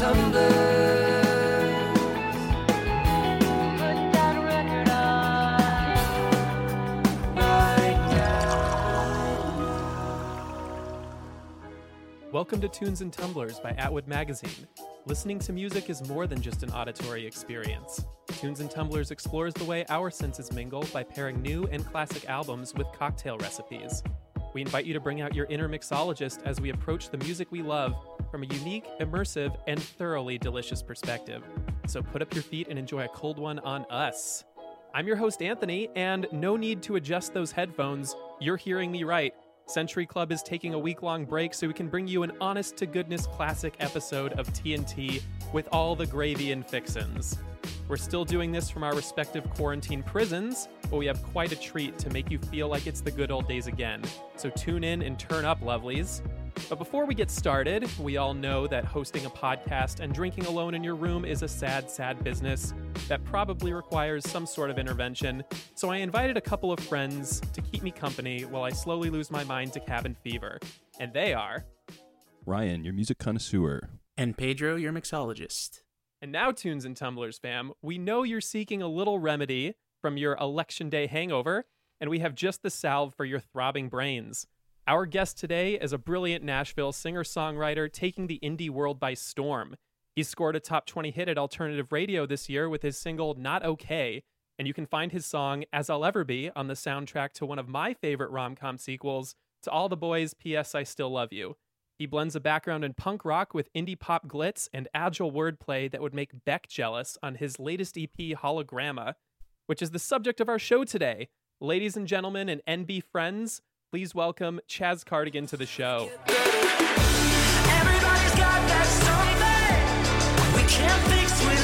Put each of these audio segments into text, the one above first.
Welcome to Tunes and Tumblers by Atwood Magazine. Listening to music is more than just an auditory experience. Tunes and Tumblers explores the way our senses mingle by pairing new and classic albums with cocktail recipes. We invite you to bring out your inner mixologist as we approach the music we love from a unique, immersive, and thoroughly delicious perspective. So put up your feet and enjoy a cold one on us. I'm your host, Anthony, and no need to adjust those headphones. You're hearing me right. Century Club is taking a week long break so we can bring you an honest to goodness classic episode of TNT with all the gravy and fixins. We're still doing this from our respective quarantine prisons, but we have quite a treat to make you feel like it's the good old days again. So tune in and turn up, lovelies. But before we get started, we all know that hosting a podcast and drinking alone in your room is a sad, sad business that probably requires some sort of intervention. So I invited a couple of friends to keep me company while I slowly lose my mind to cabin fever. And they are. Ryan, your music connoisseur. And Pedro, your mixologist. And now, Tunes and Tumblers fam, we know you're seeking a little remedy from your election day hangover, and we have just the salve for your throbbing brains. Our guest today is a brilliant Nashville singer songwriter taking the indie world by storm. He scored a top 20 hit at alternative radio this year with his single Not Okay, and you can find his song As I'll Ever Be on the soundtrack to one of my favorite rom com sequels, To All the Boys, P.S. I Still Love You. He blends a background in punk rock with indie pop glitz and agile wordplay that would make Beck jealous on his latest EP, Hologramma, which is the subject of our show today. Ladies and gentlemen and NB friends, please welcome Chaz Cardigan to the show. Everybody's got that something we can't fix with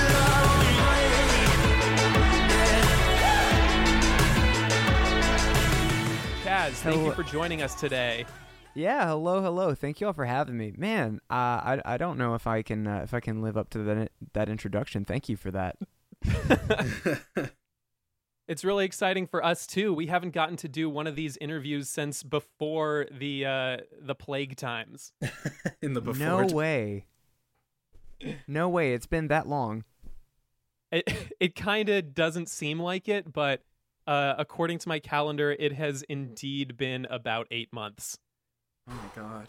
Chaz, thank you for joining us today. Yeah, hello, hello. Thank you all for having me. Man, uh, I I don't know if I can uh, if I can live up to that that introduction. Thank you for that. It's really exciting for us too. We haven't gotten to do one of these interviews since before the uh, the plague times. In the before. no way. No way. It's been that long. It it kind of doesn't seem like it, but uh, according to my calendar, it has indeed been about eight months. Oh my god.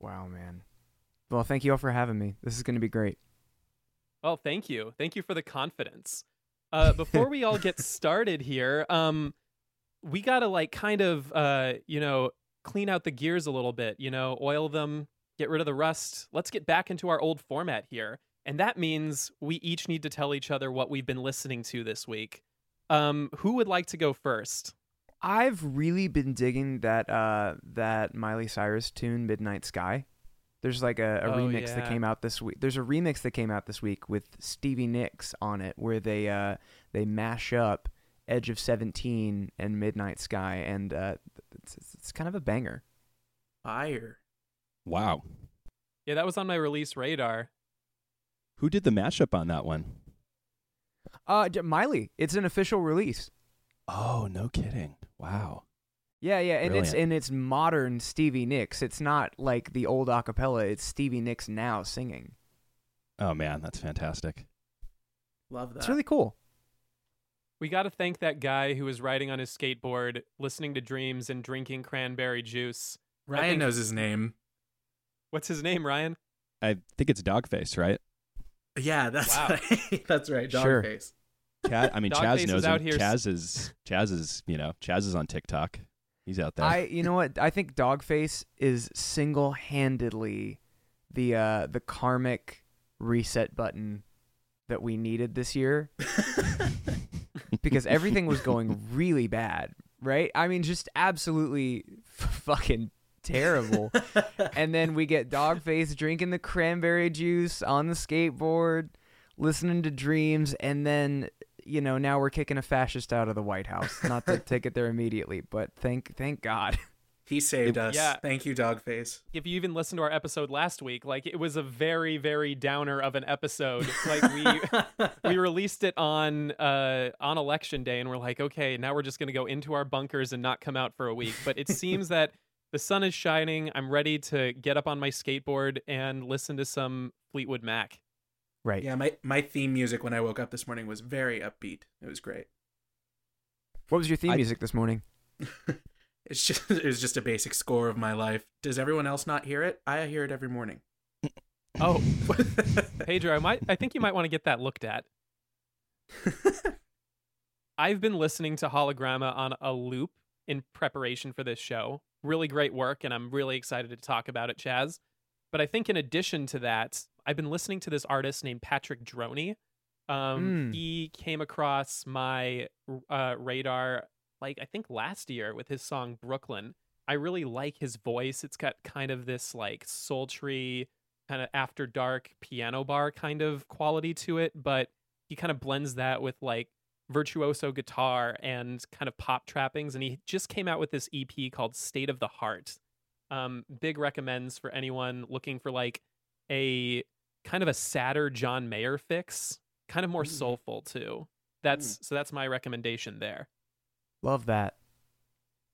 Wow, man. Well, thank you all for having me. This is going to be great. Well, thank you, thank you for the confidence. Uh, before we all get started here, um, we gotta like kind of uh, you know clean out the gears a little bit. You know, oil them, get rid of the rust. Let's get back into our old format here, and that means we each need to tell each other what we've been listening to this week. Um, who would like to go first? I've really been digging that uh that Miley Cyrus tune Midnight Sky. There's like a, a Oh, remix that came out this week. There's a remix that came out this week with Stevie Nicks on it where they uh they mash up Edge of 17 and Midnight Sky and uh it's, it's, it's kind of a banger. Fire. Wow. Yeah, that was on my release radar. Who did the mashup on that one? Uh Miley, it's an official release. Oh, no kidding. Wow. Yeah, yeah, and it's and it's modern Stevie Nicks. It's not like the old acapella. It's Stevie Nicks now singing. Oh, man, that's fantastic. Love that. It's really cool. We got to thank that guy who was riding on his skateboard, listening to Dreams and drinking cranberry juice. Ryan think- knows his name. What's his name, Ryan? I think it's Dogface, right? Yeah, that's Wow. right. that's right. Sure. Dogface. Chaz, I mean, Dogface Chaz is knows out him. here Chaz is, Chaz is, you know, Chaz is on TikTok. He's out there. I you know what I think Dogface is single handedly the uh the karmic reset button that we needed this year because everything was going really bad, right? I mean just absolutely f- fucking terrible. and then we get Dogface drinking the cranberry juice on the skateboard, listening to Dreams and then you know, now we're kicking a fascist out of the White House. Not to take it there immediately, but thank thank God. He saved us. Yeah. Thank you, Dogface. If you even listened to our episode last week, like it was a very, very downer of an episode. Like we we released it on uh on election day and we're like, okay, now we're just gonna go into our bunkers and not come out for a week. But it seems that the sun is shining. I'm ready to get up on my skateboard and listen to some Fleetwood Mac. Right. Yeah, my my theme music when I woke up this morning was very upbeat. It was great. What was your theme I- music this morning? It's just it was just a basic score of my life. Does everyone else not hear it? I hear it every morning. Oh, Pedro, I might. I think you might want to get that looked at. I've been listening to Hologramma on a loop in preparation for this show. Really great work, and I'm really excited to talk about it, Chaz. But I think in addition to that, I've been listening to this artist named Patrick Droney. Um, Mm. He came across my uh, radar, like I think last year, with his song Brooklyn. I really like his voice. It's got kind of this like sultry, kind of after dark piano bar kind of quality to it, but he kind of blends that with like virtuoso guitar and kind of pop trappings. And he just came out with this EP called State of the Heart. Um, big recommends for anyone looking for like a kind of a sadder John Mayer fix, kind of more Mm. soulful too. That's so that's my recommendation there. Love that.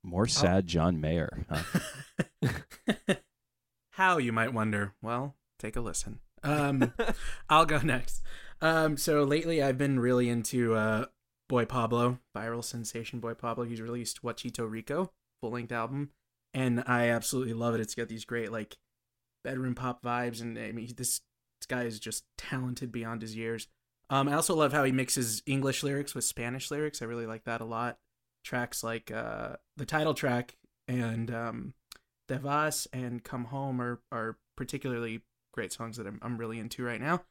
More sad John Mayer. Huh? How you might wonder. Well, take a listen. Um, I'll go next. Um, so lately I've been really into uh, Boy Pablo, viral sensation Boy Pablo. He's released Wachito Rico, full length album, and I absolutely love it. It's got these great like bedroom pop vibes, and I mean this this guy is just talented beyond his years. Um, I also love how he mixes English lyrics with Spanish lyrics. I really like that a lot. Tracks like uh, the title track and um, Te Vas and Come Home are, are particularly great songs that I'm, I'm really into right now.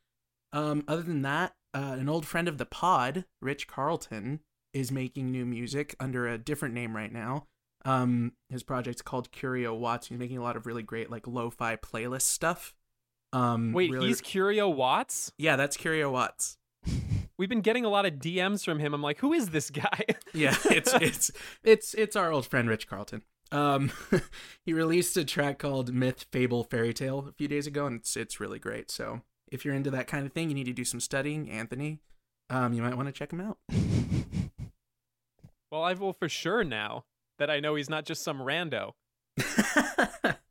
Um, other than that, uh, an old friend of the pod, Rich Carlton, is making new music under a different name right now. Um, his project's called Curio Watts. He's making a lot of really great like lo-fi playlist stuff. Um, Wait, really- he's Curio Watts? yeah, that's Curio Watts. We've been getting a lot of DMs from him. I'm like, who is this guy? Yeah, it's it's it's it's our old friend Rich Carlton. Um, he released a track called Myth, Fable, Fairy Tale a few days ago, and it's it's really great. So if you're into that kind of thing, you need to do some studying, Anthony. Um, you might want to check him out. well, I will for sure now that I know he's not just some rando.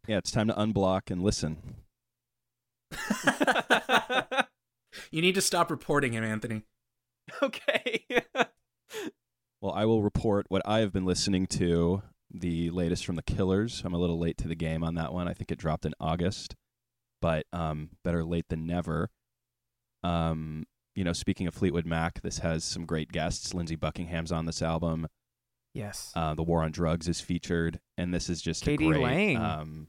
Yeah, it's time to unblock and listen. you need to stop reporting him, Anthony. okay. Well, I will report what I have been listening to. The latest from the Killers. I'm a little late to the game on that one. I think it dropped in August, but um, better late than never. Um, you know, speaking of Fleetwood Mac, this has some great guests. Lindsey Buckingham's on this album. Yes. Uh, the War on Drugs is featured, and this is just a k.d. great, Lang. Um,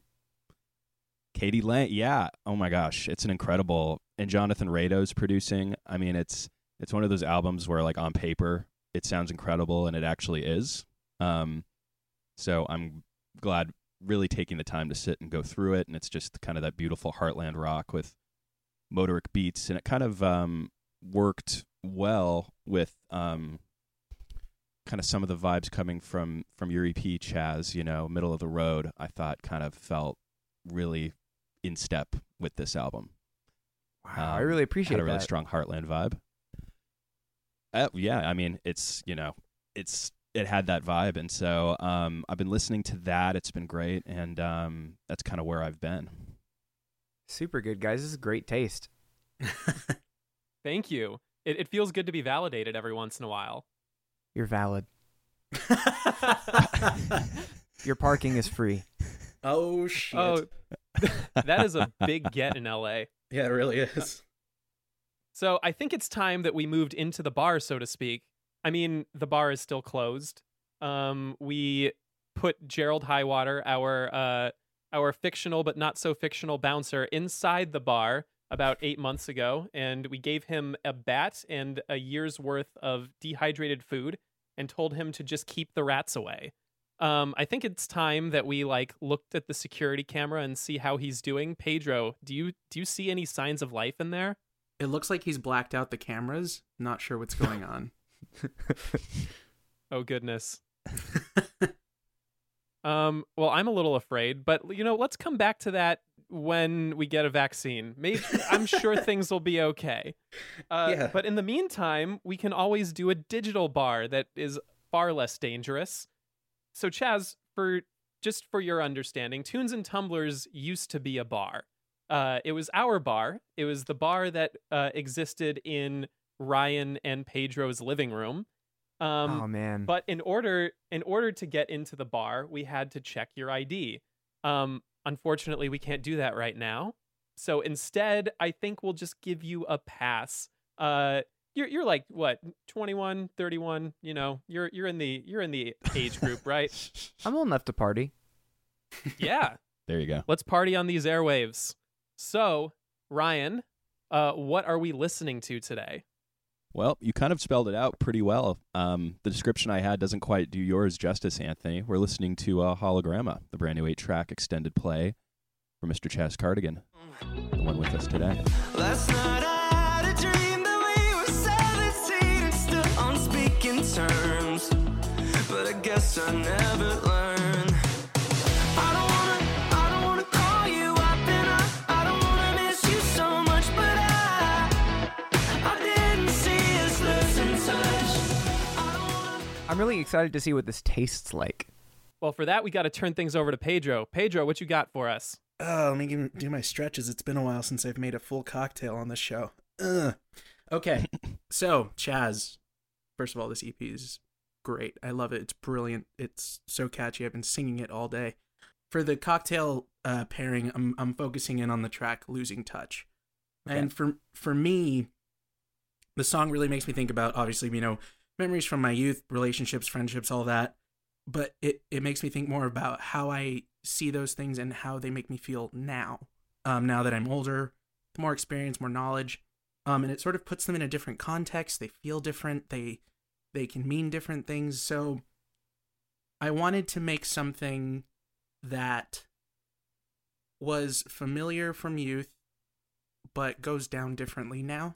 k.d. lang, yeah. Oh my gosh, it's an incredible. And Jonathan Rado's producing. I mean, it's it's one of those albums where, like, on paper, it sounds incredible, and it actually is. Um, so I'm glad, really taking the time to sit and go through it, and it's just kind of that beautiful heartland rock with motorik beats, and it kind of um, worked well with um, kind of some of the vibes coming from from your EP, Chaz. You know, middle of the road. I thought kind of felt really in step with this album. wow, I um, really appreciate Had a really that. strong Heartland vibe. Uh, yeah, I mean, it's you know, it's it had that vibe, and so um, I've been listening to that. It's been great, and um, that's kind of where I've been. Super good, guys. This is great taste. Thank you. It, it feels good to be validated every once in a while. You're valid. Your parking is free. oh shit! Oh, that is a big get in LA. yeah, it really is. So I think it's time that we moved into the bar, so to speak. I mean, the bar is still closed. Um, we put Gerald Highwater, our uh, our fictional but not so fictional bouncer, inside the bar about eight months ago, and we gave him a bat and a year's worth of dehydrated food, and told him to just keep the rats away. Um, I think it's time that we like looked at the security camera and see how he's doing. Pedro, do you do you see any signs of life in there? It looks like he's blacked out the cameras. Not sure what's going on. Oh goodness. Um, well, I'm a little afraid, but you know, let's come back to that when we get a vaccine. Maybe I'm sure things will be okay. Uh, Yeah. But in the meantime, we can always do a digital bar that is far less dangerous. So, Chaz, for just for your understanding, Tunes and Tumblers used to be a bar. uh, it was our bar. It was the bar that uh, existed in Ryan and Pedro's living room. Um, oh man. but in order in order to get into the bar, we had to check your ID. Um, unfortunately, we can't do that right now. So instead, I think we'll just give you a pass. Uh, you're you're like what 21, 31, you know, you're you're in the you're in the age group, right? I'm old enough to party. yeah. There you go. Let's party on these airwaves. So, Ryan, uh, what are we listening to today? Well, you kind of spelled it out pretty well. Um, the description I had doesn't quite do yours justice, Anthony. We're listening to uh, Hologramma, the brand new eight track extended play for Mr. Chaz Cardigan, the one with us today. Last night I had a dream guess I never learned. I don't wanna, I don't wanna call you up and I, I don't wanna miss you so much, but I, I didn't see us losing touch. I don't wanna. I'm really excited to see what this tastes like. Well, for that, we got to turn things over to Pedro. Pedro, what you got for us? Oh, let me give- do my stretches. It's been a while since I've made a full cocktail on this show. Ugh. Okay, so Chaz, first of all, this EP is great. I love it. It's brilliant. It's so catchy. I've been singing it all day. For the cocktail uh, pairing, I'm I'm focusing in on the track "Losing Touch," and for for me, the song really makes me think about obviously you know memories from my youth, relationships, friendships, all that. But it it makes me think more about how I see those things and how they make me feel now. Um, now that I'm older, more experience, more knowledge, um, and it sort of puts them in a different context. They feel different. They they can mean different things. So I wanted to make something that was familiar from youth, but goes down differently now.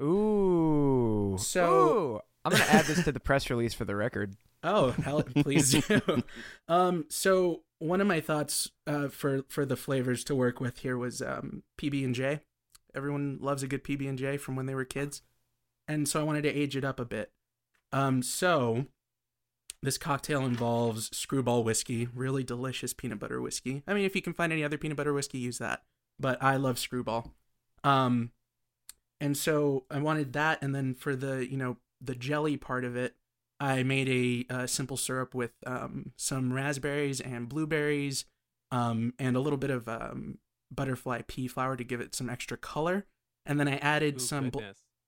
Ooh. So- Ooh. I'm gonna add this to the press release for the record. Oh, hell, please do. um, so one of my thoughts uh, for for the flavors to work with here was um, PB and J. Everyone loves a good PB and J from when they were kids, and so I wanted to age it up a bit. Um, so this cocktail involves Screwball whiskey, really delicious peanut butter whiskey. I mean, if you can find any other peanut butter whiskey, use that. But I love Screwball. Um, and so I wanted that, and then for the you know the jelly part of it, I made a, uh simple syrup with um, some raspberries and blueberries, um, and a little bit of um, butterfly pea flower to give it some extra color. And then I added Ooh, some bl-.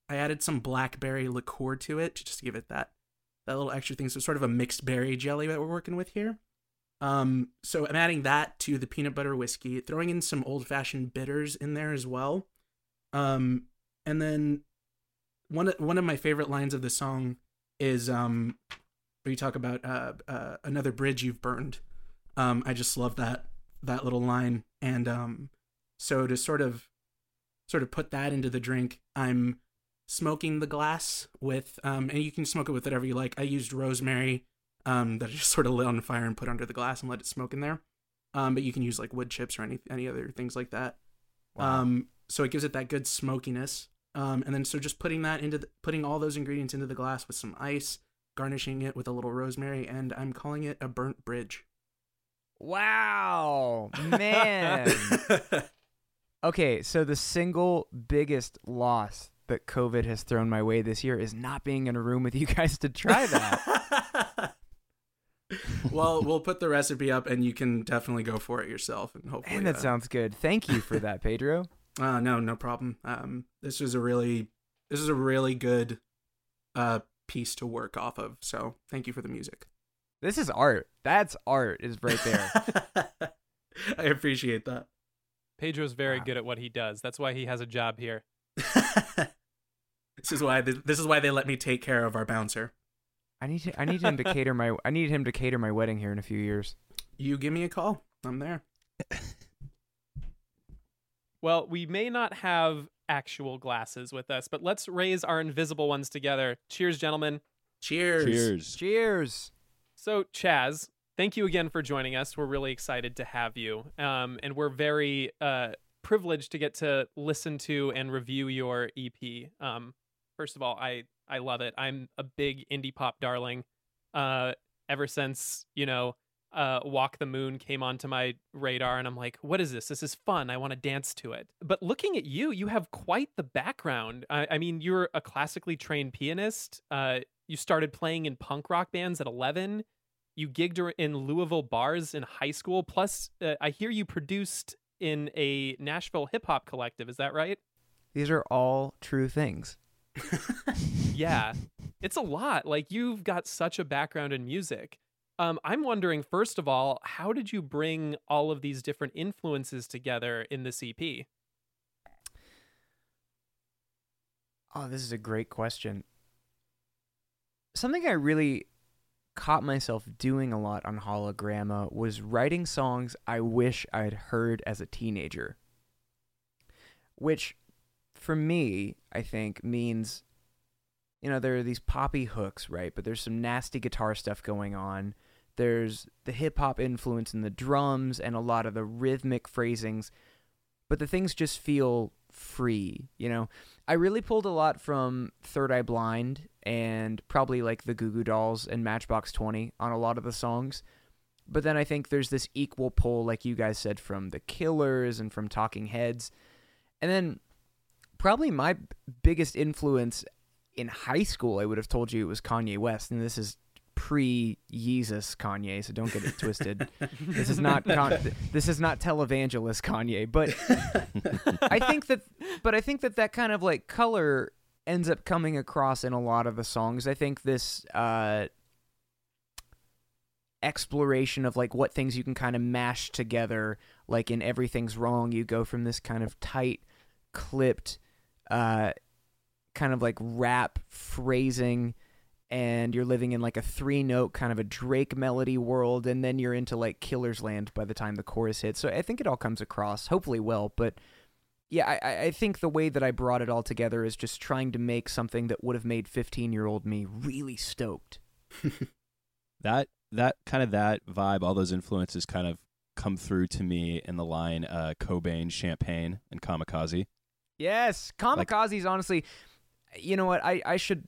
I added some blackberry liqueur to it to just give it that that little extra thing. So sort of a mixed berry jelly that we're working with here. Um, so I'm adding that to the peanut butter whiskey, throwing in some old fashioned bitters in there as well. Um, and then one of, one of my favorite lines of the song is um, where you talk about uh, uh, another bridge you've burned. Um, I just love that that little line, and um, so to sort of sort of put that into the drink, I'm smoking the glass with um, and you can smoke it with whatever you like. I used rosemary um, that I just sort of lit on fire and put under the glass and let it smoke in there. Um, but you can use like wood chips or any any other things like that. Um, so it gives it that good smokiness. Um, and then so just putting that into the, putting all those ingredients into the glass with some ice, garnishing it with a little rosemary, and I'm calling it a burnt bridge. Wow, man. okay, so the single biggest loss that COVID has thrown my way this year is not being in a room with you guys to try that. well, we'll put the recipe up, and you can definitely go for it yourself, and hopefully. and that uh, sounds good. Thank you for that, Pedro. Uh, no, no problem. Um, this was a really, this is a really good, uh, piece to work off of. So thank you for the music. This is art. That's art is right there. I appreciate that. Pedro's very Wow. good at what he does. That's why he has a job here. This is why this is why they let me take care of our bouncer. I need to, I need him to cater my I need him to cater my wedding here in a few years. You give me a call. I'm there. Well, we may not have actual glasses with us, but let's raise our invisible ones together. Cheers, gentlemen. Cheers. Cheers. Cheers. So, Chaz, thank you again for joining us. We're really excited to have you. Um, and we're very uh, privileged to get to listen to and review your EP. Um, first of all, I, I love it. I'm a big indie pop darling. Uh, ever since, you know, uh, Walk the Moon came onto my radar, and I'm like, what is this? This is fun. I want to dance to it. But looking at you, you have quite the background. I, I mean, you're a classically trained pianist. Uh, you started playing in punk rock bands at 11. You gigged in Louisville bars in high school. Plus, uh, I hear you produced in a Nashville hip hop collective. Is that right? These are all true things. yeah it's a lot like you've got such a background in music um, i'm wondering first of all how did you bring all of these different influences together in this ep Oh, this is a great question. Something I really caught myself doing a lot on Hologramma was writing songs I wish I'd heard as a teenager. Which, for me, I think means, you know, there are these poppy hooks, right? But there's some nasty guitar stuff going on. There's the hip hop influence in the drums and a lot of the rhythmic phrasings. But the things just feel free, you know? I really pulled a lot from Third Eye Blind and probably like the Goo Goo Dolls and Matchbox 20 on a lot of the songs. But then I think there's this equal pull, like you guys said, from The Killers and from Talking Heads. And then probably my biggest influence in high school, I would have told you it was Kanye West. And this is pre Yeezus Kanye, so don't get it twisted. this is not con- this is not televangelist Kanye, but I think that but I think that that kind of like color ends up coming across in a lot of the songs. I think this uh exploration of like what things you can kind of mash together like in everything's wrong you go from this kind of tight clipped uh kind of like rap phrasing and you're living in like a three note kind of a Drake melody world, and then you're into like Killer's Land by the time the chorus hits. So I think it all comes across, hopefully well. But yeah, I, I think the way that I brought it all together is just trying to make something that would have made 15 year old me really stoked. that that kind of that vibe, all those influences kind of come through to me in the line uh, Cobain, Champagne, and Kamikaze. Yes, Kamikaze's honestly, you know what? I, I should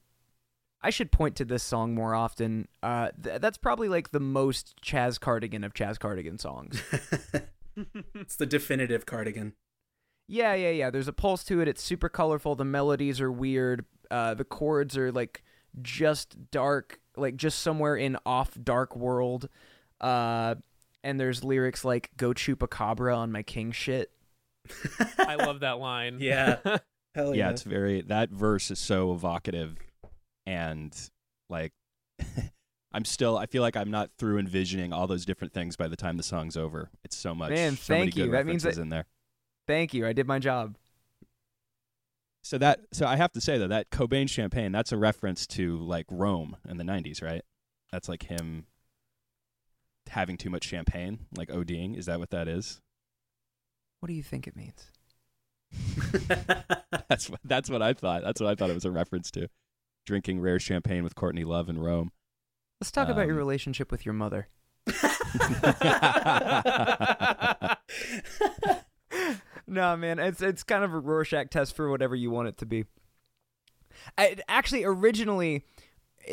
I should point to this song more often. Uh, th- that's probably like the most Chaz Cardigan of Chaz Cardigan songs. it's the definitive cardigan. Yeah, yeah, yeah. There's a pulse to it. It's super colorful. The melodies are weird. Uh, the chords are like just dark, like just somewhere in off dark world. Uh, and there's lyrics like "Go chupacabra on my king shit." I love that line Yeah. Hell yeah, yeah. it's very that verse is so evocative and like I'm still I feel like I'm not through envisioning all those different things by the time the song's over. It's so much Man, so many thank you. That means references that- in there. Thank you. I did my job. So that so I have to say though that Cobain champagne that's a reference to like Rome in the 90s, right? That's like him having too much champagne, like ODing. Is that what that is? What do you think it means? That's what that's what I thought. That's what I thought it was a reference to. Drinking rare champagne with Courtney Love in Rome. Let's talk about your Um, relationship with your mother. no, man, it's it's kind of a Rorschach test for whatever you want it to be. I actually originally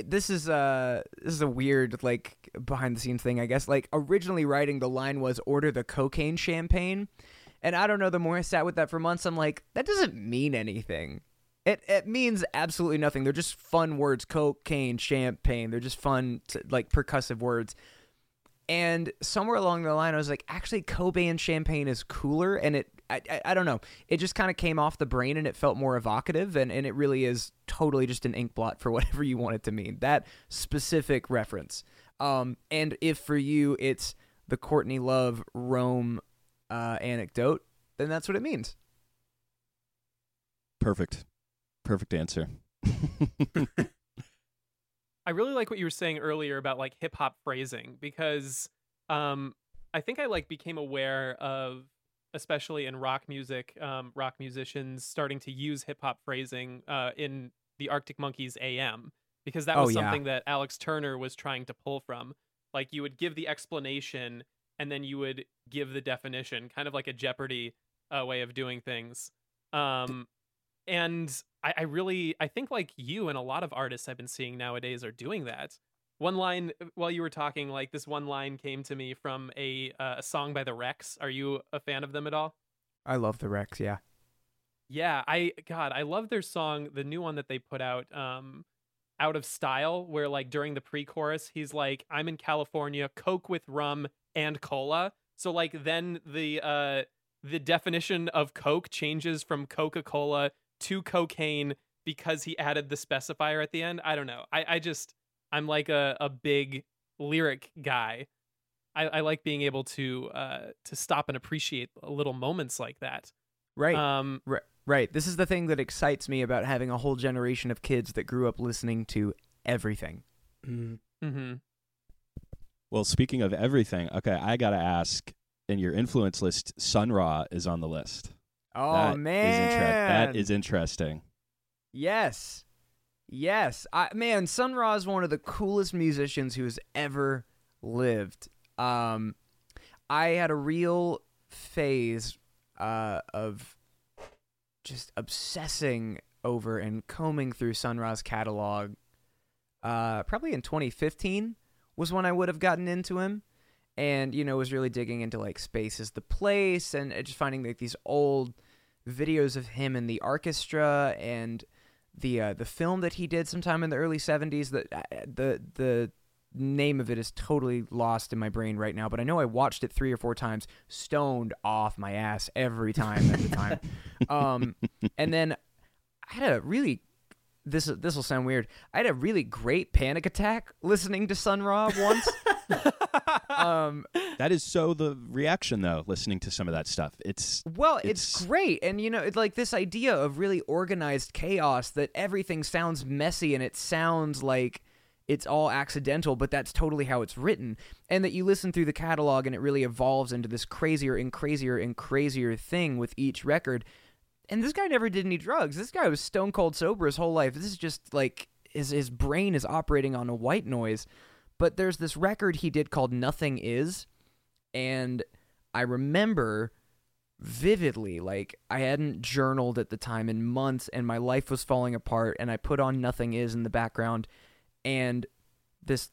this is uh this is a weird like behind the scenes thing, I guess. Like originally writing the line was order the cocaine champagne. And I don't know, the more I sat with that for months, I'm like, that doesn't mean anything. It it means absolutely nothing. They're just fun words, cocaine, champagne. They're just fun to, like percussive words. And somewhere along the line, I was like, actually, Cobain champagne is cooler, and it, I, I, I don't know, it just kind of came off the brain, and it felt more evocative, and, and it really is totally just an ink blot for whatever you want it to mean. That specific reference. Um, and if for you it's the Courtney Love Rome uh, anecdote, then that's what it means. Perfect. Perfect answer. I really like what you were saying earlier about like hip hop phrasing because um I think I like became aware of especially in rock music, um rock musicians starting to use hip hop phrasing uh in the Arctic Monkeys AM because that Oh, was yeah. something that Alex Turner was trying to pull from. Like you would give the explanation and then you would give the definition, kind of like a Jeopardy uh, way of doing things. Um and I, I really I think like you and a lot of artists I've been seeing nowadays are doing that, one line while you were talking, like this one line came to me from a uh, a song by the Wrecks. Are you a fan of them at all? I love the Wrecks. Yeah. Yeah, I God, I love their song, the new one that they put out, um, out of style, where like during the pre-chorus, he's like, "I'm in California, Coke with rum and cola." So like then the uh the definition of Coke changes from Coca-Cola to cocaine because he added the specifier at the end. I don't know. I I just I'm like a a big lyric guy. I, I like being able to uh to stop and appreciate little moments like that. Right. Um, Right. Right. This is the thing that excites me about having a whole generation of kids that grew up listening to everything. Mm. Well, speaking of everything, okay, I gotta ask. In your influence list, Sun Ra is on the list. Oh That is man, inter- that is interesting. yes, yes. I man, Sun Ra is one of the coolest musicians who has ever lived. Um, I had a real phase uh, of just obsessing over and combing through Sun Ra's catalog. Uh, probably in 2015 was when I would have gotten into him, and you know was really digging into like Space is the Place and uh, just finding like these old videos of him in the orchestra and the uh, the film that he did sometime in the early 70s that uh, the the name of it is totally lost in my brain right now but I know I watched it 3 or 4 times stoned off my ass every time at the time. Um and then I had a really this this will sound weird I had a really great panic attack listening to Sun Ra once um That is so the reaction though. Listening to some of that stuff, it's Well, it's, It's- great. And, you know, it's like this idea of really organized chaos that everything sounds messy and it sounds like it's all accidental, but that's totally how it's written. And that you listen through the catalog and it really evolves into this crazier and crazier and crazier thing with each record. And this guy never did any drugs. This guy was stone cold sober his whole life. This is just like his, his brain is operating on a white noise. But there's this record he did called Nothing Is. And I remember vividly like i hadn't journaled at the time in months and my life was falling apart and i put on nothing is in the background and this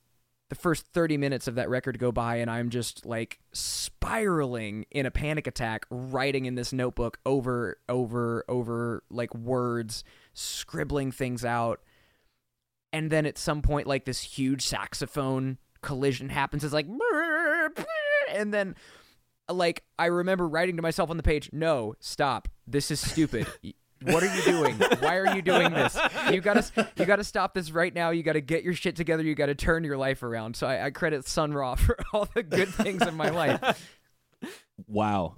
the first 30 minutes of that record go by and i'm just like spiraling in a panic attack writing in this notebook over over over like words scribbling things out and then at some point like this huge saxophone collision happens it's like and then like I remember writing to myself on the page, "No, stop. This is stupid. Y- What are you doing? Why are you doing this? You gotta, you gotta stop this right now. You gotta get your shit together. You gotta turn your life around." So I, I credit Sun Ra for all the good things in my life. wow,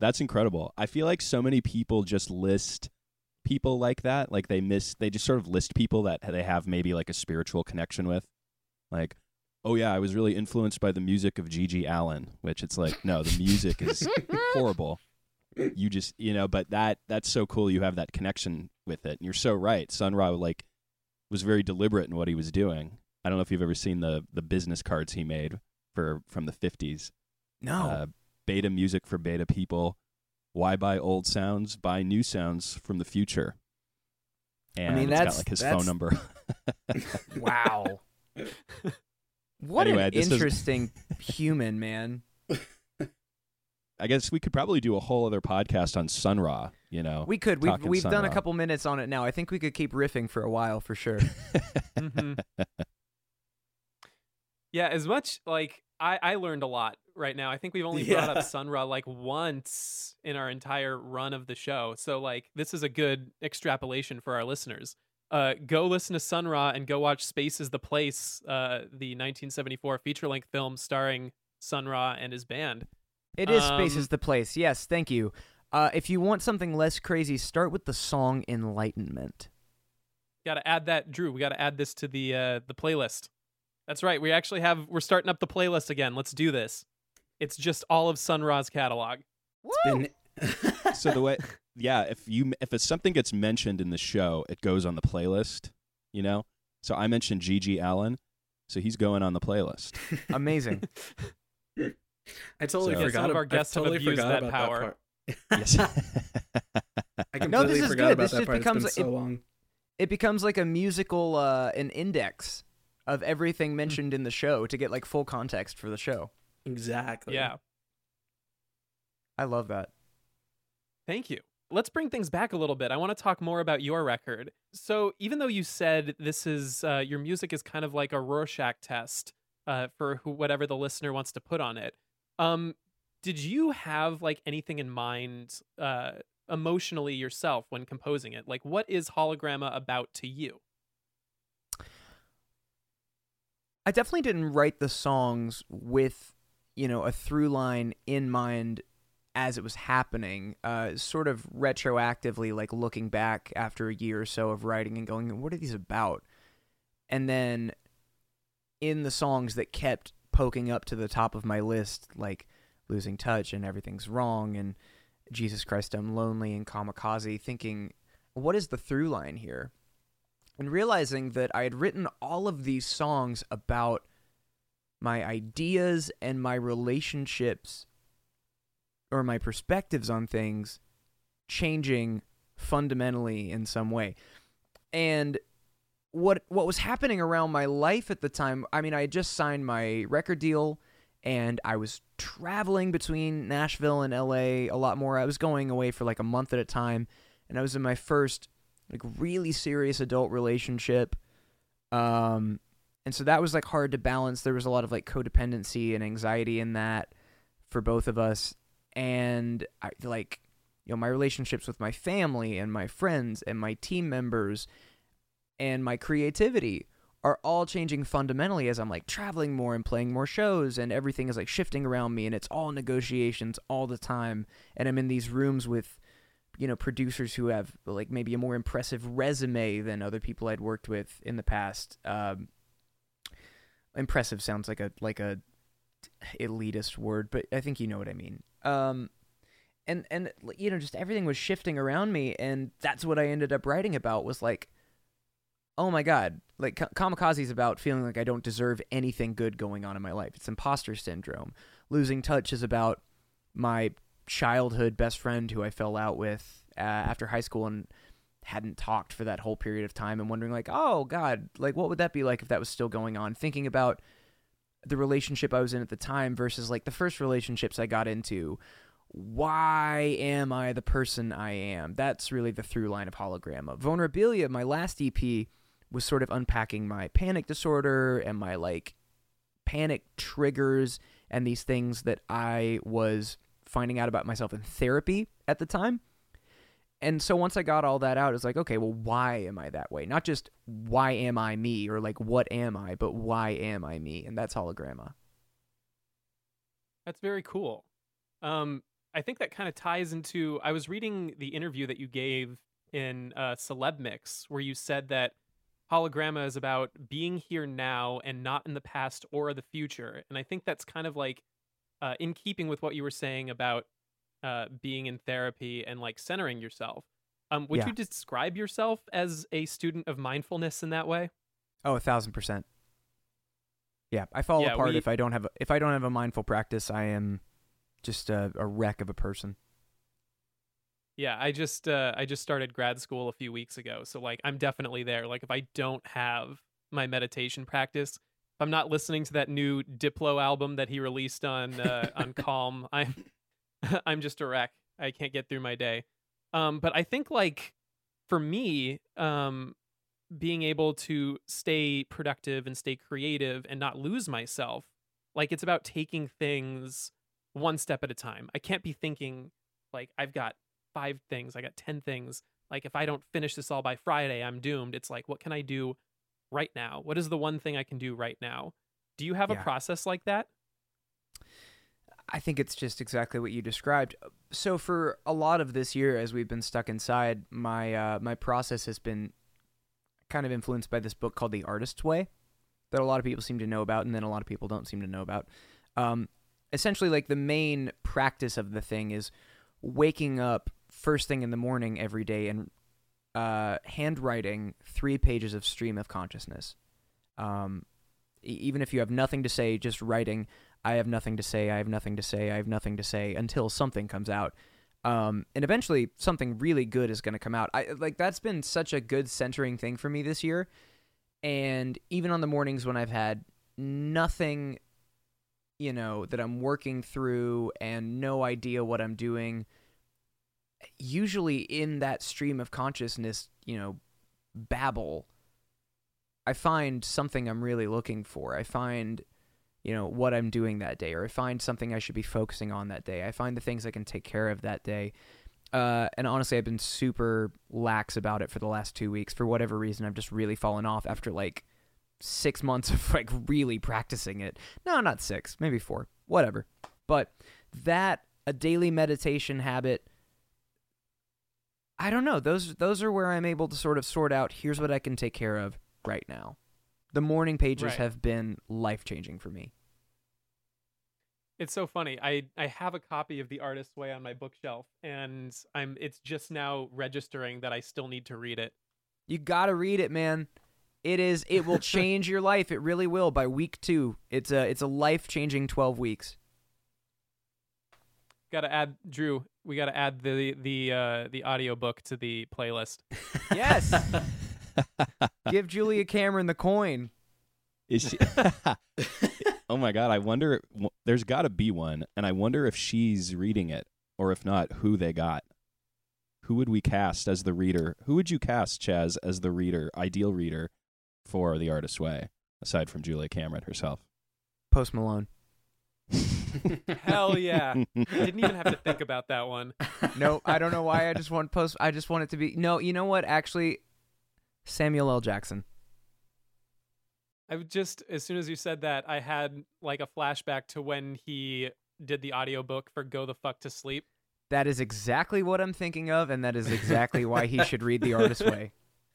that's incredible. I feel like so many people just list people like that. Like they miss, they just sort of list people that they have maybe like a spiritual connection with. Like, oh yeah, I was really influenced by the music of GG Allin, which it's like, no, the music is horrible. You just, you know, but that that's so cool. You have that connection with it, and you're so right. Sun Ra like was very deliberate in what he was doing. I don't know if you've ever seen the the business cards he made for from the 50s. No, Uh, beta music for beta people. Why buy old sounds? Buy new sounds from the future. And mean, it's got that's- like his that's- phone number. wow. What Anyway, an this is- interesting human, man. I guess we could probably do a whole other podcast on Sun Ra. You know, We could. We've we've Sun done a couple minutes on it now. I think we could keep riffing for a while for sure. Mhm. yeah, as much like I, I learned a lot right now. I think we've only brought up Sun Ra like once in our entire run of the show. So like this is a good extrapolation for our listeners. Uh, go listen to Sun Ra and go watch Space is the Place, uh, the 1974 feature length film starring Sun Ra and his band. It is Space Um, is the place. Yes, thank you. Uh, if you want something less crazy, start with the song Enlightenment. Got to add that, Drew. We got to add this to the uh, the playlist. That's right. We actually have we're starting up the playlist again. Let's do this. It's just all of Sun Ra's catalog. Been- so the way, yeah, if you if something gets mentioned in the show, it goes on the playlist. You know, so I mentioned GG Allin, so he's going on the playlist. Amazing. I totally So- forgot. some of our ab- I guests have totally abused forgot that about power. part. yes. I No, this is forgot good. about This that just part. becomes it's been a- so long. it becomes like a musical, uh, an index of Hmm. everything mentioned in the show to get like full context for the show. Exactly. Yeah. I love that. Thank you. Let's bring things back a little bit. I want to talk more about your record. So, even though you said this is uh, your music is kind of like a Rorschach test uh, for who, whatever the listener wants to put on it, um, did you have like anything in mind uh, emotionally yourself when composing it? Like, what is Hologramma about to you? I definitely didn't write the songs with, you know, a through line in mind as it was happening. Uh, sort of retroactively, like looking back after a year or so of writing and going, what are these about? And then in the songs that kept poking up to the top of my list, like Losing Touch and Everything's Wrong and Jesus Christ, I'm Lonely and Kamikaze, thinking, what is the through line here? and realizing that I had written all of these songs about my ideas and my relationships or my perspectives on things changing fundamentally in some way. And what what was happening around my life at the time, I mean I had just signed my record deal and I was traveling between Nashville and LA a lot more. I was going away for like a month at a time and I was in my first like really serious adult relationship. Um and so that was like hard to balance. There was a lot of like codependency and anxiety in that for both of us. And i like you know my relationships with my family and my friends and my team members and my creativity are all changing fundamentally as I'm like traveling more and playing more shows and everything is like shifting around me and it's all negotiations all the time and I'm in these rooms with you know producers who have like maybe a more impressive resume than other people I'd worked with in the past. Um, impressive sounds like a like a elitist word, but I think you know what I mean. Um, and and you know just everything was shifting around me, and that's what I ended up writing about was like, oh my god, like Kamikaze is about feeling like I don't deserve anything good going on in my life. It's imposter syndrome. Losing touch is about my childhood best friend who I fell out with uh, after high school and hadn't talked for that whole period of time and wondering like oh god like what would that be like if that was still going on thinking about the relationship I was in at the time versus like the first relationships I got into why am I the person I am that's really the through line of hologramma vulnerabilia my last EP was sort of unpacking my panic disorder and my like panic triggers and these things that I was finding out about myself in therapy at the time. And so once I got all that out, it's like, okay, well, why am I that way? Not just why am I me or like what am I, but why am I me? And that's hologramma. That's very cool. Um, I think that kind of ties into. I was reading the interview that you gave in uh, CelebMix, where you said that hologramma is about being here now and not in the past or the future. And I think that's kind of like uh, in keeping with what you were saying about uh, being in therapy and like centering yourself. Um, would Yeah. you describe yourself as a student of mindfulness in that way? Oh, a thousand percent. Yeah, I fall Yeah, apart we- if I don't have a, if I don't have a mindful practice. I am just a, a wreck of a person. Yeah, I just uh, I just started grad school a few weeks ago, so like I'm definitely there. Like if I don't have my meditation practice, if I'm not listening to that new Diplo album that he released on uh, on Calm, I'm I'm just a wreck. I can't get through my day. Um, but I think like for me, um, being able to stay productive and stay creative and not lose myself, like it's about taking things one step at a time. I can't be thinking like I've got five things, I got 10 things. Like if I don't finish this all by Friday, I'm doomed. It's like what can I do right now? What is the one thing I can do right now? Do you have a process like that? I think it's just exactly what you described. So for a lot of this year, as we've been stuck inside, my uh, my process has been kind of influenced by this book called The Artist's Way, that a lot of people seem to know about, and then a lot of people don't seem to know about. Um, essentially, like the main practice of the thing is waking up first thing in the morning every day and uh, handwriting three pages of stream of consciousness. Um, e- even if you have nothing to say, just writing. I have nothing to say. I have nothing to say. I have nothing to say until something comes out. Um, and eventually, something really good is going to come out. I like that's been such a good centering thing for me this year. And even on the mornings when I've had nothing, you know, that I'm working through and no idea what I'm doing, usually in that stream of consciousness, you know, babble, I find something I'm really looking for. I find, you know, what I'm doing that day, or I find something I should be focusing on that day. I find the things I can take care of that day. Uh, and honestly, I've been super lax about it for the last two weeks. For whatever reason, I've just really fallen off after like six months of like really practicing it. No, not six, maybe four, whatever. But that a daily meditation habit. I don't know. Those those are where I'm able to sort of sort out. Here's what I can take care of right now. The morning pages Right. have been life changing for me. It's so funny. I I have a copy of The Artist's Way on my bookshelf, and I'm it's just now registering that I still need to read it. You gotta read it, man. It is. It will change your life. It really will. By week two, it's a it's a life changing twelve weeks. Got to add Drew. We got to add the the uh, the audiobook to the playlist. Yes. Give Julia Cameron the coin. Is she? oh my god! I wonder. There's got to be one, and I wonder if she's reading it, or if not, who they got. Who would we cast as the reader? Who would you cast, Chaz, as the reader, ideal reader for The Artist's Way, aside from Julia Cameron herself? Post Malone. Hell yeah! I didn't even have to think about that one. No, I don't know why. I just want post. I just want it to be. No, you know what? Actually, Samuel L. Jackson. I would just as soon as you said that, I had like a flashback to when he did the audiobook for Go the Fuck to Sleep. That is exactly what I'm thinking of, and that is exactly why he should read The Artist Way.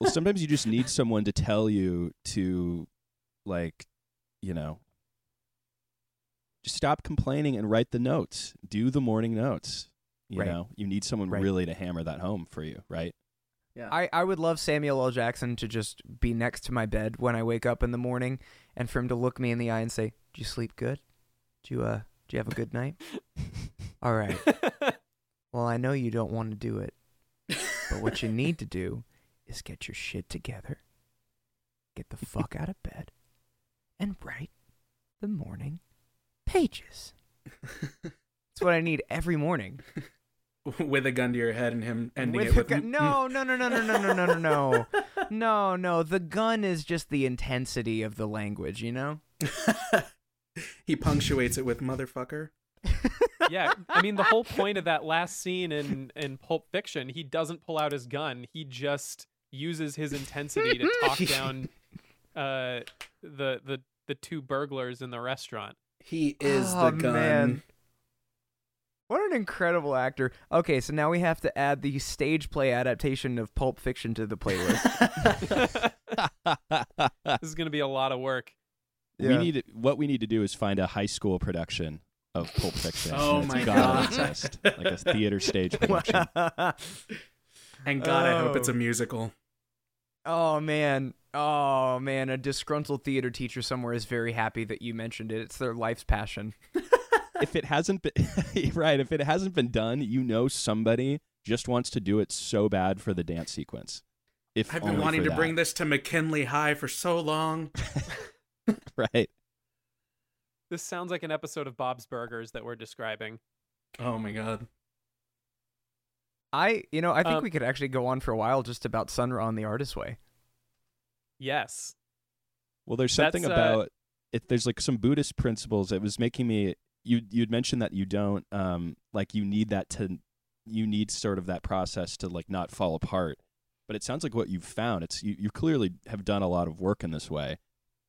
well, sometimes you just need someone to tell you to, like, you know, just stop complaining and write the notes. Do the morning notes. You Right. know, you need someone Right. really to hammer that home for you, right? Yeah. I, I would love Samuel L. Jackson to just be next to my bed when I wake up in the morning and for him to look me in the eye and say, Did you sleep good? Do you uh do you have a good night? All right. Well, I know you don't want to do it, but what you need to do is get your shit together, get the fuck out of bed, and write the morning pages. That's what I need every morning. with a gun to your head and him ending With it with gun- no, no, no, no, no, no, no, no, no, no, no, no. The gun is just the intensity of the language, you know. he punctuates it with motherfucker. yeah, I mean the whole point of that last scene in in Pulp Fiction, he doesn't pull out his gun. He just uses his intensity to talk down uh the the the two burglars in the restaurant. He is Oh, the gun. man. What an incredible actor. Okay, so now we have to add the stage play adaptation of Pulp Fiction to the playlist. This is going to be a lot of work. We need what we need to do is find a high school production of Pulp Fiction. Oh my God. exist, like a theater stage production. And God, I hope it's a Oh. musical. Oh man. Oh man, a disgruntled theater teacher somewhere is very happy that you mentioned it. It's their life's passion. if it hasn't been right, if it hasn't been done, you know somebody just wants to do it so bad for the dance sequence. If I've been wanting to that. bring this to McKinley High for so long. right. This sounds like an episode of Bob's Burgers that we're describing. Oh my God. I, you know, I think Um, we could actually go on for a while just about Sun Ra on the Artist Way. Yes. Well, there's something That's, uh, about it. There's like some Buddhist principles. It was making me. You you'd mentioned that you don't um like you need that to you need sort of that process to like not fall apart. But it sounds like what you've found. It's you, you clearly have done a lot of work in this way,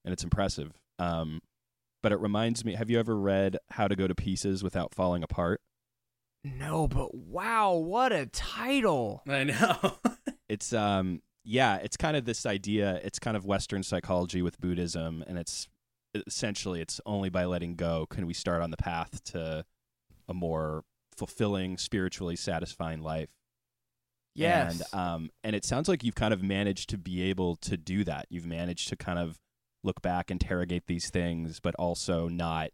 and it's impressive. Um, but it reminds me. Have you ever read How to Go to Pieces Without Falling Apart? No, but wow, what a title. I know. it's um yeah it's kind of this idea it's kind of western psychology with buddhism and it's essentially it's only by letting go can we start on the path to a more fulfilling spiritually satisfying life Yes. and um and it sounds like you've kind of managed to be able to do that you've managed to kind of look back interrogate these things but also not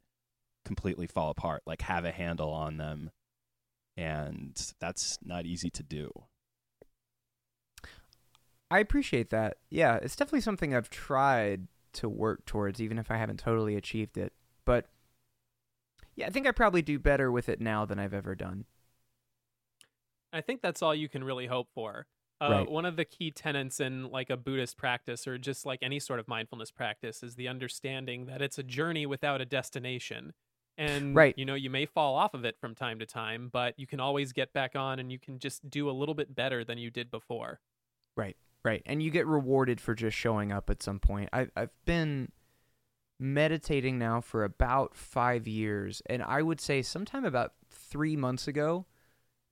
completely fall apart like have a handle on them and that's not easy to do I appreciate that. Yeah, it's definitely something I've tried to work towards, even if I haven't totally achieved it. But yeah, I think I probably do better with it now than I've ever done. I think that's all you can really hope for. Uh, Right. One of the key tenets in like a Buddhist practice or just like any sort of mindfulness practice is the understanding that it's a journey without a destination. And Right. you know, you may fall off of it from time to time, but you can always get back on and you can just do a little bit better than you did before. Right. Right and you get rewarded for just showing up at some point. I, I've been meditating now for about five years. And I would say sometime about three months ago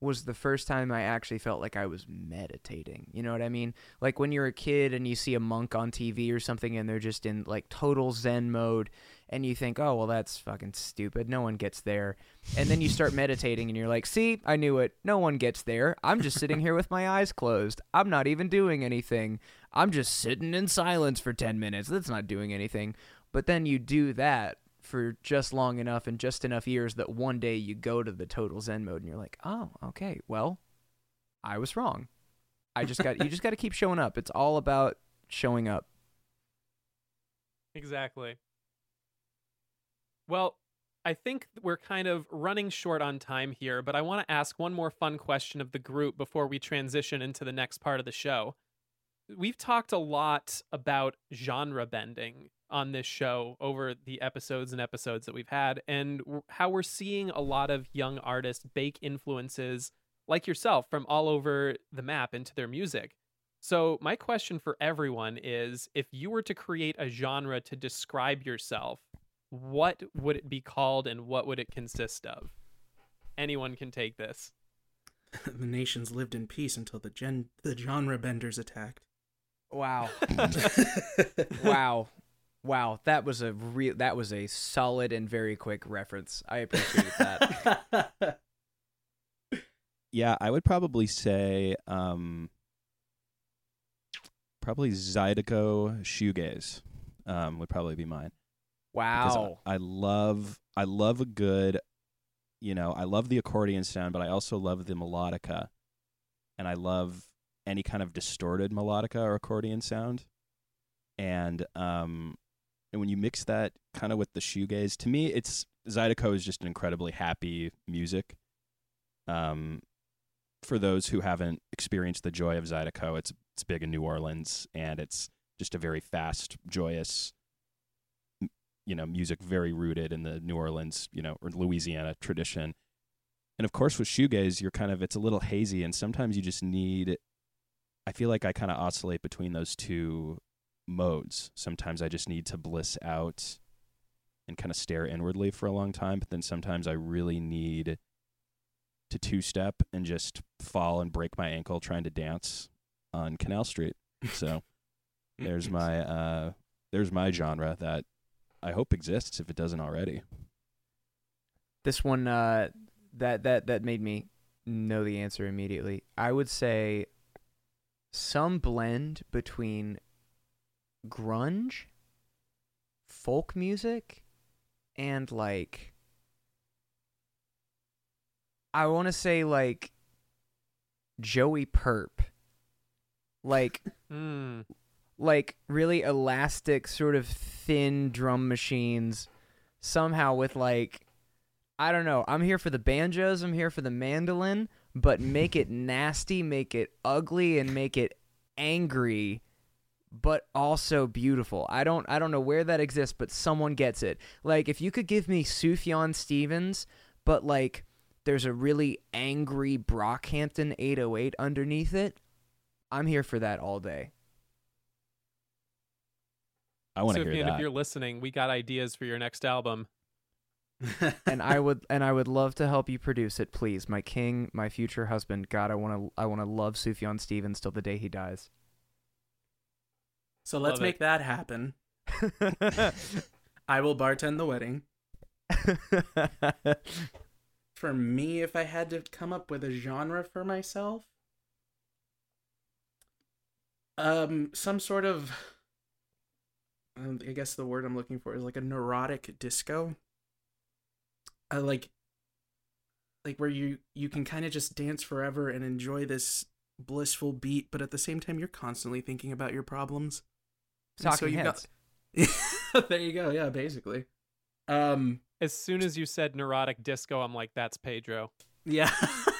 was the first time I actually felt like I was meditating. You know what I mean? Like when you're a kid and you see a monk on TV or something and they're just in like total Zen mode and you think, oh, well, that's fucking stupid. No one gets there. And then you start meditating and you're like, see, I knew it. No one gets there. I'm just sitting here with my eyes closed. I'm not even doing anything. I'm just sitting in silence for 10 minutes. That's not doing anything. But then you do that for just long enough and just enough years that one day you go to the total Zen mode and you're like, oh, okay, well, I was wrong. I just got, you just got to keep showing up. It's all about showing up. Exactly. Well, I think we're kind of running short on time here, but I want to ask one more fun question of the group before we transition into the next part of the show. We've talked a lot about genre bending on this show over the episodes and episodes that we've had, and how we're seeing a lot of young artists bake influences like yourself from all over the map into their music. So, my question for everyone is if you were to create a genre to describe yourself, what would it be called and what would it consist of? Anyone can take this. the nations lived in peace until the gen the genre benders attacked. Wow. wow. Wow. That was a real, that was a solid and very quick reference. I appreciate that. Yeah, I would probably say um, probably Zydeco shoegaze um, would probably be mine. Wow. I, I love I love a good, you know, I love the accordion sound, but I also love the melodica, and I love any kind of distorted melodica or accordion sound, and um, and when you mix that kind of with the shoegaze, to me, it's Zydeco is just an incredibly happy music. Um, for those who haven't experienced the joy of Zydeco, it's it's big in New Orleans, and it's just a very fast, joyous you know music very rooted in the New Orleans, you know, or Louisiana tradition. And of course, with shoegaze, you're kind of it's a little hazy, and sometimes you just need. I feel like I kind of oscillate between those two modes. Sometimes I just need to bliss out and kind of stare inwardly for a long time, but then sometimes I really need to two step and just fall and break my ankle trying to dance on Canal Street. So there's my uh there's my genre that I hope exists if it doesn't already. This one, uh, that, that, that made me know the answer immediately. I would say some blend between grunge, folk music, and like I want to say like Joey Purp. Like Hmm. like really elastic sort of thin drum machines somehow with like I don't know. I'm here for the banjos, I'm here for the mandolin, but make it nasty, make it ugly and make it angry but also beautiful. I don't I don't know where that exists, but someone gets it. Like if you could give me Sufjan Stevens, but like there's a really angry Brockhampton 808 underneath it, I'm here for that all day. I want to Sufjan, hear if you're listening, we got ideas for your next album. and I would and I would love to help you produce it, please. My king, my future husband. God, I want to I want to love Sufjan Stevens till the day he dies. So let's Love it. make that happen. I will bartend the wedding. For me, if I had to come up with a genre for myself, um, some sort of, um, I guess the word I'm looking for is like a neurotic disco. I like, like where you you can kind of just dance forever and enjoy this blissful beat, but at the same time, you're constantly thinking about your problems. And Talking you've heads. got- there you go. Yeah, basically. Um, As soon as you said neurotic disco, I'm like, that's Pedro. yeah,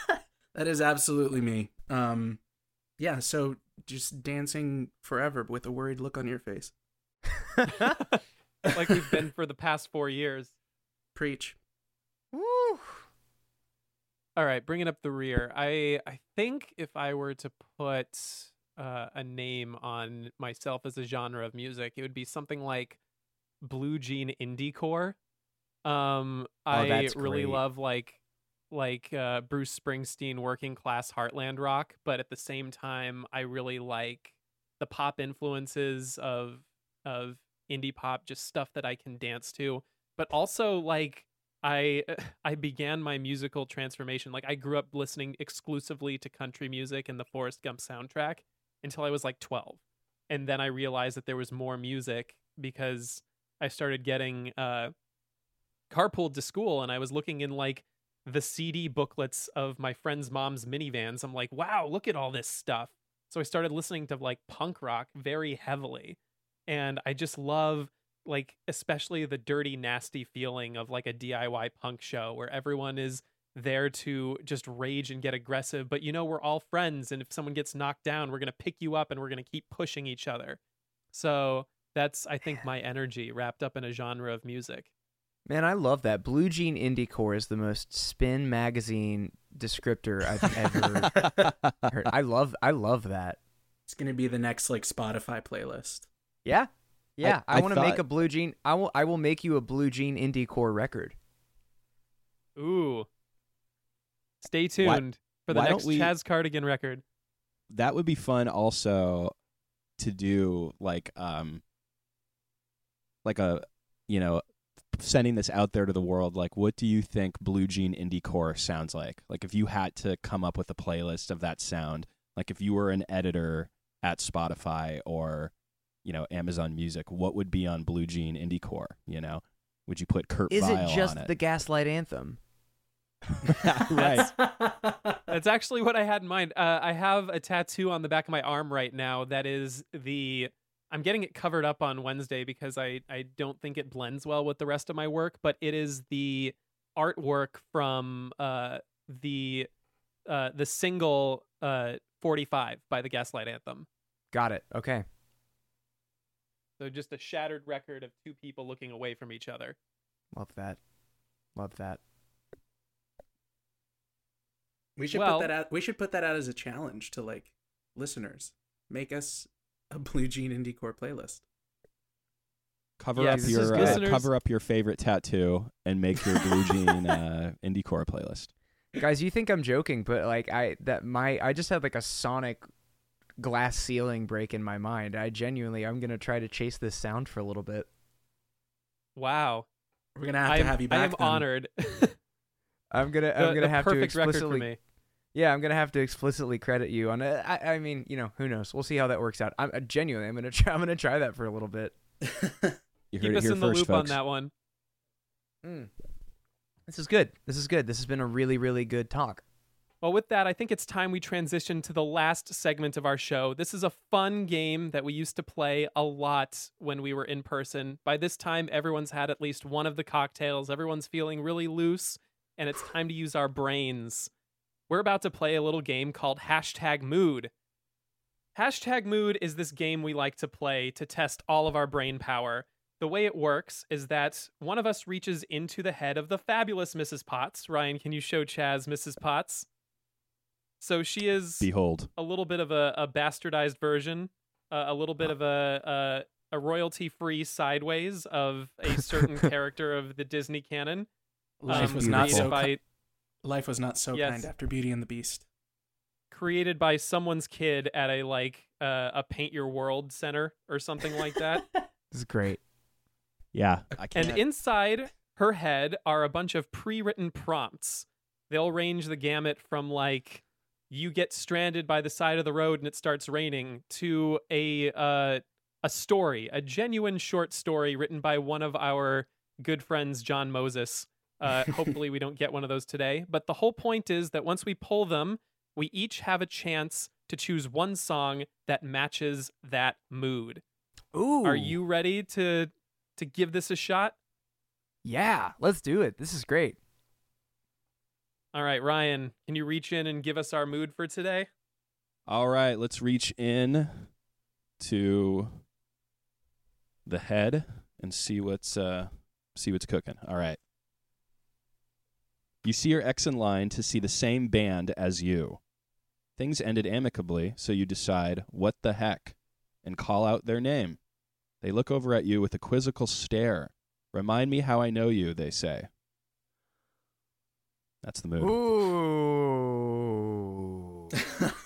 that is absolutely me. Um, yeah. So just dancing forever with a worried look on your face. like we've been for the past four years. Preach. Woo. All right, bringing up the rear. I I think if I were to put uh, a name on myself as a genre of music, it would be something like blue jean indie core. Um, I Oh, that's really great. love like like uh, Bruce Springsteen working class heartland rock, but at the same time, I really like the pop influences of of indie pop, just stuff that I can dance to, but also like I I began my musical transformation. Like I grew up listening exclusively to country music and the Forrest Gump soundtrack until I was like 12. And then I realized that there was more music because I started getting uh carpooled to school and I was looking in like the CD booklets of my friends' mom's minivans. I'm like, "Wow, look at all this stuff." So I started listening to like punk rock very heavily. And I just love like especially the dirty nasty feeling of like a DIY punk show where everyone is there to just rage and get aggressive but you know we're all friends and if someone gets knocked down we're going to pick you up and we're going to keep pushing each other so that's i think my energy wrapped up in a genre of music Man, I love that. Blue Jean Indie Core is the most spin magazine descriptor I've ever heard. I love I love that. It's gonna be the next like Spotify playlist. Yeah. Yeah, I, I want to make a Blue Jean I will I will make you a Blue Jean Indie Core record. ooh stay tuned for the next we- chaz cardigan record. That would be fun also to do like um like a you know sending this out there to the world like what do you think blue jean indie core sounds like? Like if you had to come up with a playlist of that sound like if you were an editor at spotify or you know amazon music what would be on blue jean indie core you know? Would you put kurt Is Vile it just on it? the Gaslight anthem? right That's actually what I had in mind. Uh, I have a tattoo on the back of my arm right now that is the. I'm getting it covered up on Wednesday because I, I don't think it blends well with the rest of my work, but it is the artwork from uh, the uh, the single uh, 45 by the Gaslight Anthem. Got it. Okay. So just a shattered record of two people looking away from each other. Love that. Love that. We should Well- put that out. We should put that out as a challenge to like listeners. Make us a Blue Jean Indie Core playlist. cover Yes, up your uh, cover up your favorite tattoo and make your blue jean uh, indie core playlist Guys, you think I'm joking, but like I that my I just had like a sonic glass ceiling break in my mind. I genuinely I'm going to try to chase this sound for a little bit. Wow. We're gonna have I to have you back. I am then. honored. I'm going to The- I'm gonna have to perfect record for explicitly me. Yeah, I'm gonna have to explicitly credit you on it. I, I mean, you know, who knows? We'll see how that works out. I'm uh, genuinely, I'm gonna try. I'm gonna try that for a little bit. you Keep heard it us here in the first loop folks on that one. Mm. This is good. This is good. This has been a really, really good talk. Well, with that, I think it's time we transition to the last segment of our show. This is a fun game that we used to play a lot when we were in person. By this time, everyone's had at least one of the cocktails, everyone's feeling really loose, and it's time to use our brains. We're about to play a little game called Hashtag Mood. Hashtag Mood is this game we like to play to test all of our brain power. The way it works is that one of us reaches into the head of the fabulous Mrs. Potts. Ryan, can you show Chaz Mrs. Potts? So she is behold a little bit of a, a bastardized version, uh, a little bit of a a, a royalty free sideways of a certain character of the Disney canon. Life um, was not so. by Life was not so Yes. kind after Beauty and the Beast. created by someone's kid at a like uh, a paint your world center or something like that. This is great. yeah i can't and inside her head are a bunch of pre-written prompts. They'll range the gamut from like you get stranded by the side of the road and it starts raining to a uh, a story, a genuine short story written by one of our good friends, John Moses. Uh, hopefully, we don't get one of those today. But the whole point is that once we pull them, we each have a chance to choose one song that matches that mood. Ooh. Are you ready to to give this a shot? Yeah, let's do it. This is great. All right, Ryan, can you reach in and give us our mood for today? All right, let's reach in to the head and see what's uh see what's cooking. All right. You see your ex in line to see the same band as you. Things ended amicably, so you decide, what the heck, and call out their name. They look over at you with a quizzical stare. Remind me how I know you, they say. That's the mood. Ooh.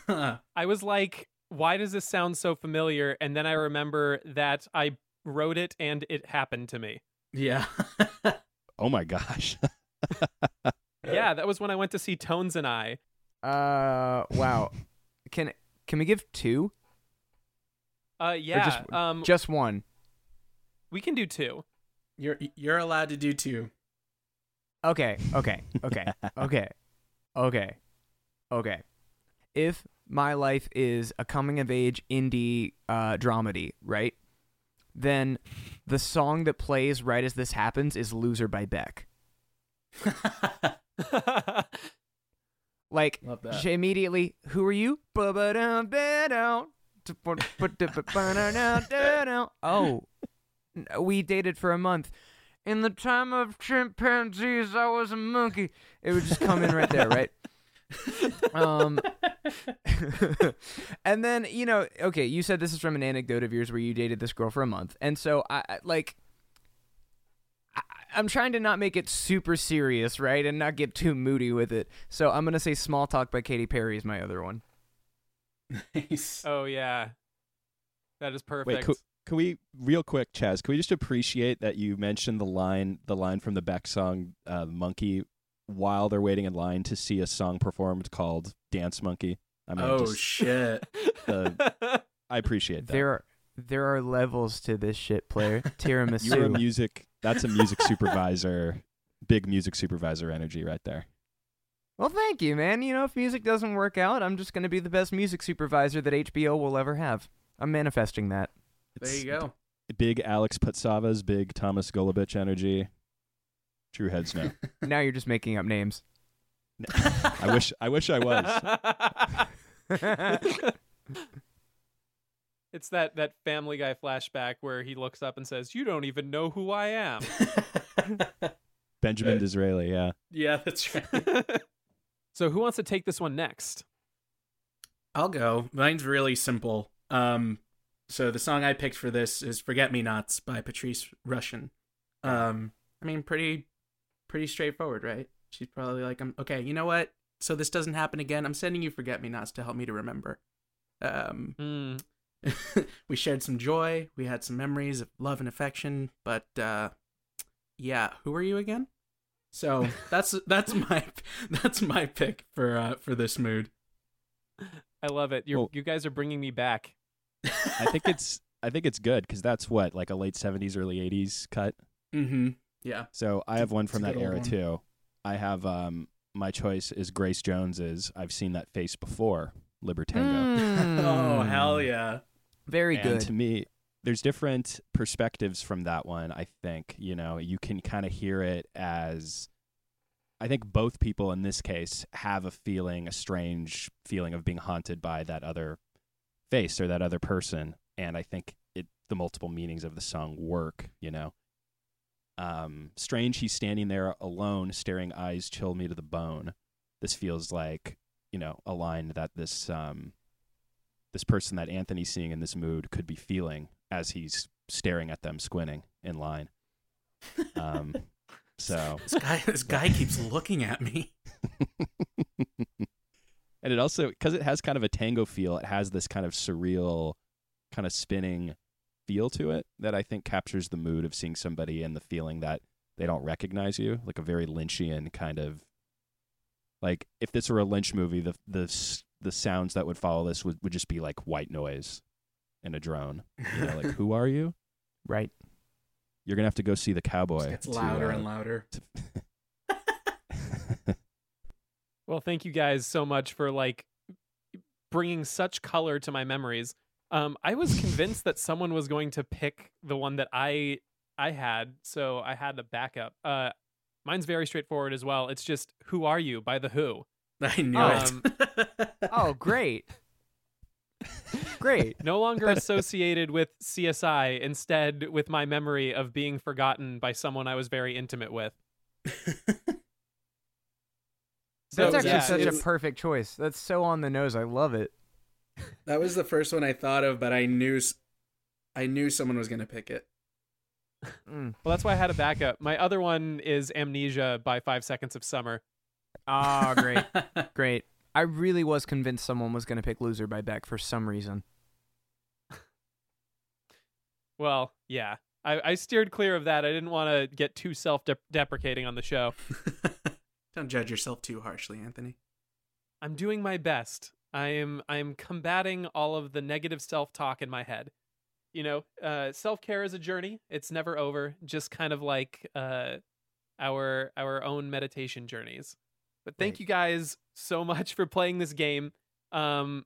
I was like, why does this sound so familiar? And then I remember that I wrote it and it happened to me. yeah. Oh my gosh. Yeah, that was when I went to see Tones and I. uh, wow. Can can we give two? Uh, yeah, just- um, Just one. we can do two. you're you're allowed to do two. Okay. Okay. Okay. okay. Okay. Okay. If my life is a coming of age indie uh, dramedy, right? Then the song that plays right as this happens is "Loser" by Beck. Like Love that. sh- immediately, who are you? Oh, we dated for a month. In the time of chimpanzees, I was a monkey. It would just come in right there, right? um, and then you know, okay, you said this is from an anecdote of yours where you dated this girl for a month, and so I- like. I, I'm trying to not make it super serious, right, and not get too moody with it. So I'm gonna say "Small Talk" by Katy Perry is my other one. nice. oh yeah, that is perfect. Wait, could, can we real quick, Chaz? Can we just appreciate that you mentioned the line, the line from the Beck song uh, "Monkey" while they're waiting in line to see a song performed called "Dance Monkey"? I mean, oh just, shit. the- I appreciate that. There are there are levels to this shit player. Tiramisu. You're a music. That's a music supervisor. Big music supervisor energy right there. well, thank you, man. You know, if music doesn't work out, I'm just gonna be the best music supervisor that HBO will ever have. I'm manifesting that. There you go. Big Alex Patsavas, big Thomas Golubic energy. True heads know. now you're just making up names. I wish. I wish I was. it's that that Family Guy flashback where he looks up and says, "You don't even know who I am." Benjamin Disraeli. Yeah. yeah, that's right. so who wants to take this one next? I'll go. Mine's really simple. Um, so the song I picked for this is "Forget Me Nots" by Patrice Rushen. Um, I mean, pretty, pretty straightforward, right? She's probably like, "I'm okay. You know what? So this doesn't happen again. I'm sending you "Forget Me Nots" to help me to remember." Um, Hmm. we shared some joy. We had some memories of love and affection. But uh, yeah, who are you again? So that's that's my that's my pick for uh, for this mood. I love it. You Well- you guys are bringing me back. I think it's. I think it's good because that's what like a late '70s, early '80s cut. Mm-hmm. Yeah. So I have one from that era one. too. I have um my choice is Grace Jones's I've seen that face before, Libertango. Oh Mm. hell yeah! Very and good. to me, there's different perspectives from that one, I think. You know, you can kind of hear it as I think both people in this case have a feeling, a strange feeling of being haunted by that other face or that other person. And I think it the multiple meanings of the song work, you know. Um, strange he's standing there alone, staring eyes chill me to the bone. This feels like, you know, a line that this um this person that Anthony's seeing in this mood could be feeling as he's staring at them squinting in line. Um, so, This guy, this guy keeps looking at me. and it also because it has kind of a tango feel, it has this kind of surreal, kind of spinning feel to it that I think captures the mood of seeing somebody and the feeling that they don't recognize you, like a very Lynchian kind of. Like if this were a Lynch movie, the the s- the sounds that would follow this would, would just be like white noise and a drone. You know, like who are you? right. You're gonna have to go see the It cowboy. gets to, louder uh, and louder. to- Well, thank you guys so much for like bringing such color to my memories. Um, I was convinced that someone was going to pick the one that I I had, so I had the backup. Uh, mine's very straightforward as well. It's just "Who Are You" by the Who. I knew Um, it. Oh, great. great. No longer associated with CSI, instead with my memory of being forgotten by someone I was very intimate with. So, That's actually yeah, such a perfect choice. That's so on the nose. I love it. that was the first one I thought of, but I knew I knew someone was gonna pick it. Mm. Well, that's why I had a backup. My other one is Amnesia by Five Seconds of Summer. Ah, great. Great. I really was convinced someone was going to pick Loser by Beck for some reason. Well, yeah. I, I steered clear of that. I didn't want to get too self deprecating on the show. Don't judge yourself too harshly, Anthony. I'm doing my best. I am I am combating all of the negative self-talk in my head. You know, uh, self-care is a journey. It's never over. Just kind of like uh, our our own meditation journeys. But thank Right. you guys so much for playing this game. Um,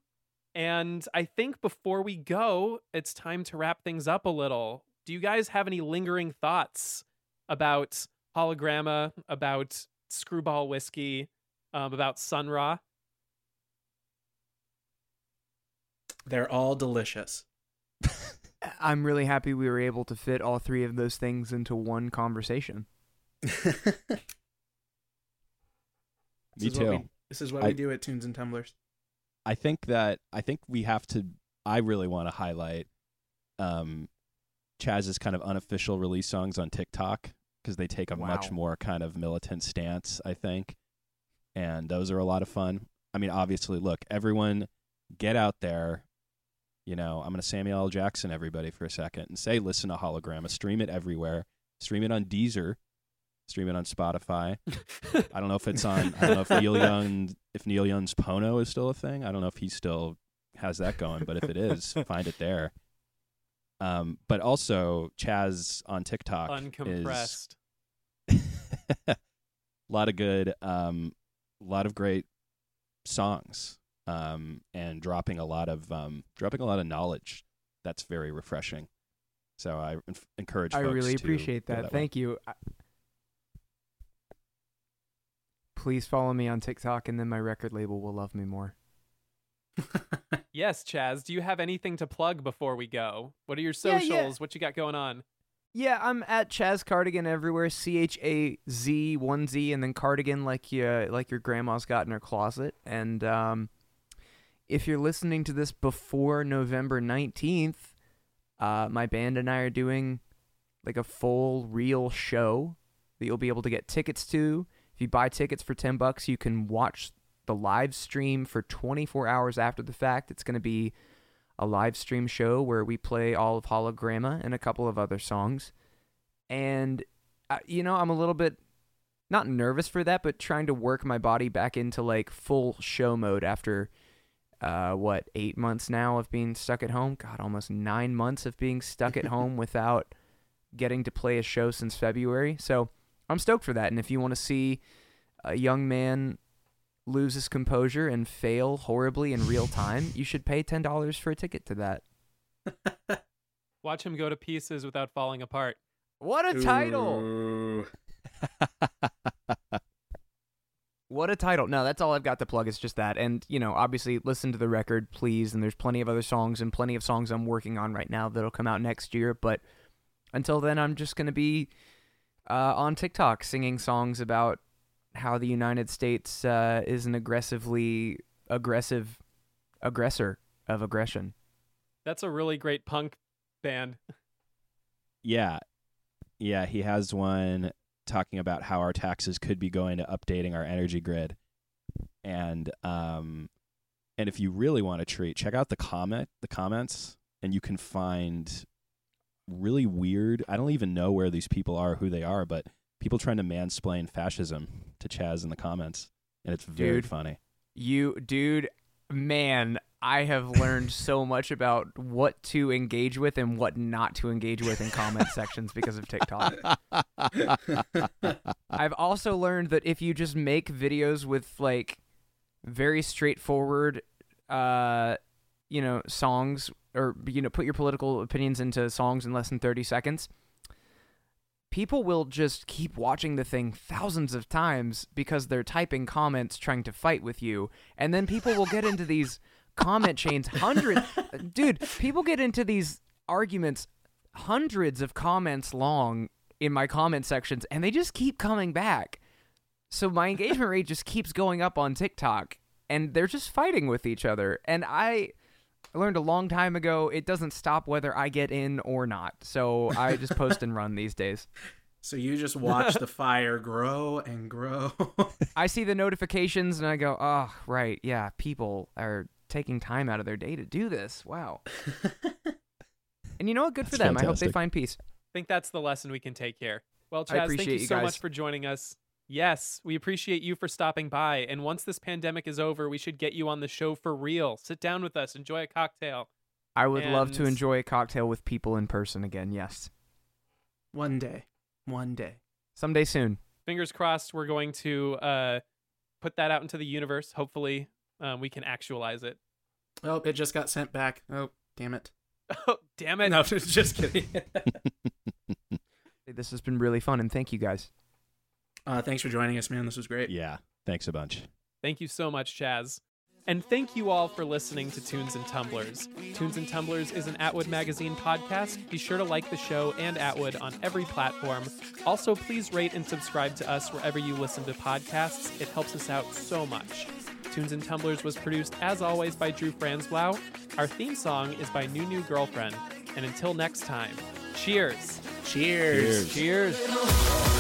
and I think before we go, it's time to wrap things up a little. Do you guys have any lingering thoughts about hologramma, about Skrewball whiskey, um, about Sun Ra? They're all delicious. I'm really happy we were able to fit all three of those things into one conversation. Me This is what we- too. this is what I- we do at Tunes and Tumblers. I think that I think we have to. I really want to highlight um, Chaz's kind of unofficial release songs on TikTok because they take a much more kind of militant stance. I think, and those are a lot of fun. I mean, obviously, look, everyone, get out there. You know, I'm going to Samuel L. Jackson everybody for a second and say, listen to Hologramma, stream it everywhere, stream it on Deezer, stream it on Spotify. I don't know if it's on. I don't know if Neil Young, if Neil Young's Pono is still a thing. I don't know if he still has that going, but if it is, find it there. Um, but also Chaz on TikTok Uncompressed. is a lot of good, um, a lot of great songs, um, and dropping a lot of um, dropping a lot of knowledge. That's very refreshing. So I enf- encourage. I folks really to appreciate go that. way. Thank you. I- Please follow me on TikTok, and then my record label will love me more. Yes, Chaz. Do you have anything to plug before we go? What are your Yeah, socials? yeah. What you got going on? Yeah, I'm at Chaz Cardigan everywhere. C H A Z one Z, and then Cardigan like you like your grandma's got in her closet. And um, if you're listening to this before November nineteenth, uh, my band and I are doing like a full real show that you'll be able to get tickets to. If you buy tickets for ten bucks, you can watch the live stream for 24 hours after the fact. It's going to be a live stream show where we play all of Hologramma and a couple of other songs. And, uh, you know, I'm a little bit not nervous for that, but trying to work my body back into like full show mode after, uh, what, eight months now of being stuck at home? God, almost nine months of being stuck at home without getting to play a show since February. So I'm stoked for that. And if you want to see a young man lose his composure and fail horribly in real time, you should pay ten dollars for a ticket to that. Watch him go to pieces without falling apart. What a title! What a title! No, that's all I've got to plug. It's just that, and you know, obviously, listen to the record, please. And there's plenty of other songs and plenty of songs I'm working on right now that'll come out next year. But until then, I'm just gonna be uh, on TikTok singing songs about how the United States uh, is an aggressively aggressive aggressor of aggression. That's a really great punk band. Yeah. Yeah, he has one talking about how our taxes could be going to updating our energy grid. And um and if you really want to treat, check out the comment the comments and you can find really weird I don't even know where these people are, who they are, but people trying to mansplain fascism to Chaz in the comments. And it's very Dude. funny. You, dude, man, I have learned so much about what to engage with and what not to engage with in comment sections because of TikTok. I've also learned that if you just make videos with like very straightforward uh, you know, songs or you know, put your political opinions into songs in less than 30 seconds, people will just keep watching the thing thousands of times because they're typing comments trying to fight with you. And then people will get into these comment chains, hundreds. Dude, people get into these arguments hundreds of comments long in my comment sections and they just keep coming back. So my engagement rate just keeps going up on TikTok and they're just fighting with each other. And I I learned a long time ago it doesn't stop whether I get in or not. So I just post and run these days. So you just watch the fire grow and grow. I see the notifications and I go, "Oh, right. Yeah, people are taking time out of their day to do this. Wow." and you know what? Good for That's them. I hope they find peace. I think that's the lesson we can take here. Well, I Chaz, thank you you so guys. much for joining us. Yes, we appreciate you for stopping by. And once this pandemic is over, we should get you on the show for real. Sit down with us, enjoy a cocktail. I would love to enjoy a cocktail with people in person again. Yes. one day. One day. Someday soon. Fingers crossed, we're going to uh, put that out into the universe. Hopefully, um, we can actualize it. Oh, it just got sent back. Oh, damn it. Oh, damn it. No, just kidding. This has been really fun and thank you guys. Uh, thanks for joining us, man. This was great. Yeah. Thanks a bunch. Thank you so much, Chaz. And thank you all for listening to Tunes and Tumblers. Tunes and Tumblers is an Atwood Magazine podcast. Be sure to like the show and Atwood on every platform. Also, please rate and subscribe to us wherever you listen to podcasts. It helps us out so much. Tunes and Tumblers was produced, as always, by Drew Franzblau. Our theme song is by New New Girlfriend. And until next time, cheers. Cheers. Cheers. Cheers.